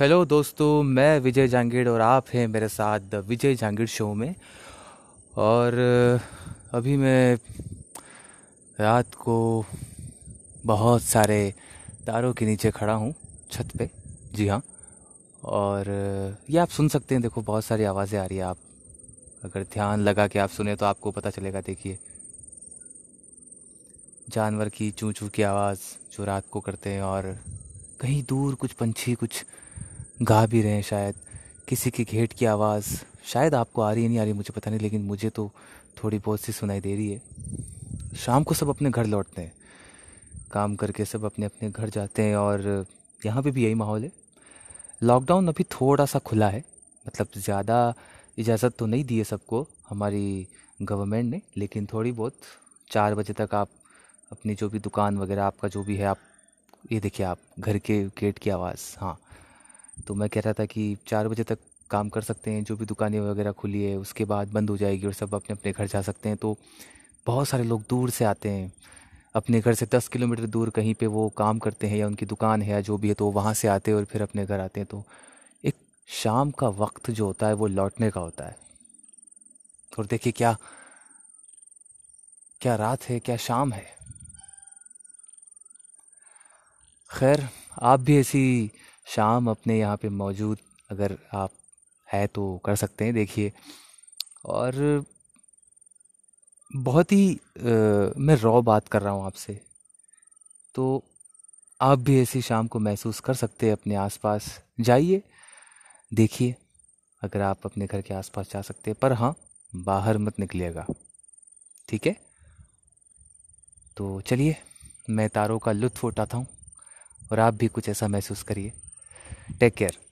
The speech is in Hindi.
हेलो दोस्तों, मैं विजय जांगीड़ और आप हैं मेरे साथ द विजय जांगीड़ शो में। और अभी मैं रात को बहुत सारे तारों के नीचे खड़ा हूँ, छत पे। जी हाँ। और, ये आप सुन सकते हैं, देखो बहुत सारी आवाज़ें आ रही है। आप अगर ध्यान लगा के आप सुने तो आपको पता चलेगा, देखिए। जानवर की चूं चूं की आवाज़ जो रात को करते हैं और कहीं दूर कुछ पंछी कुछ गा भी रहे हैं शायद। किसी की घेट की आवाज़ शायद आपको आ रही है, नहीं आ रही मुझे पता नहीं, लेकिन मुझे तो थोड़ी बहुत सी सुनाई दे रही है। शाम को सब अपने घर लौटते हैं। काम करके सब अपने अपने घर जाते हैं और यहाँ पे भी यही माहौल है। लॉकडाउन अभी थोड़ा सा खुला है मतलब ज़्यादा इजाज़त तो नहीं दी है सबको, हमारी गवर्नमेंट ने, लेकिन थोड़ी बहुत चार बजे तक आप अपनी जो भी दुकान वगैरह, आपका जो भी है, आप, ये देखिए आप, घर के गेट की आवाज़ हाँ। तो मैं कह रहा था कि चार बजे तक काम कर सकते हैं, जो भी दुकानें वगैरह खुली है, उसके बाद बंद हो जाएगी और सब अपने अपने घर जा सकते हैं। तो बहुत सारे लोग दूर से आते हैं। अपने घर से दस किलोमीटर दूर कहीं पे वो काम करते हैं या उनकी दुकान है या जो भी है तो वहाँ से आते हैं और फिर अपने घर आते हैं। तो एक शाम का वक्त जो होता है, वो लौटने का होता है। और देखिए क्या क्या रात है, क्या शाम है। खैर, आप भी ऐसी शाम अपने यहाँ पे मौजूद अगर आप है तो कर सकते हैं देखिए। और बहुत ही अ, मैं रॉ बात कर रहा हूँ आपसे। तो आप भी ऐसी शाम को महसूस कर सकते हैं अपने आसपास। जाइए देखिए अगर आप अपने घर के आसपास जा सकते हैं। पर हाँ बाहर मत निकलिएगा ठीक है? तो चलिए मैं तारों का लुत्फ़ उठाता हूँ और आप भी कुछ ऐसा महसूस करिए। Take care.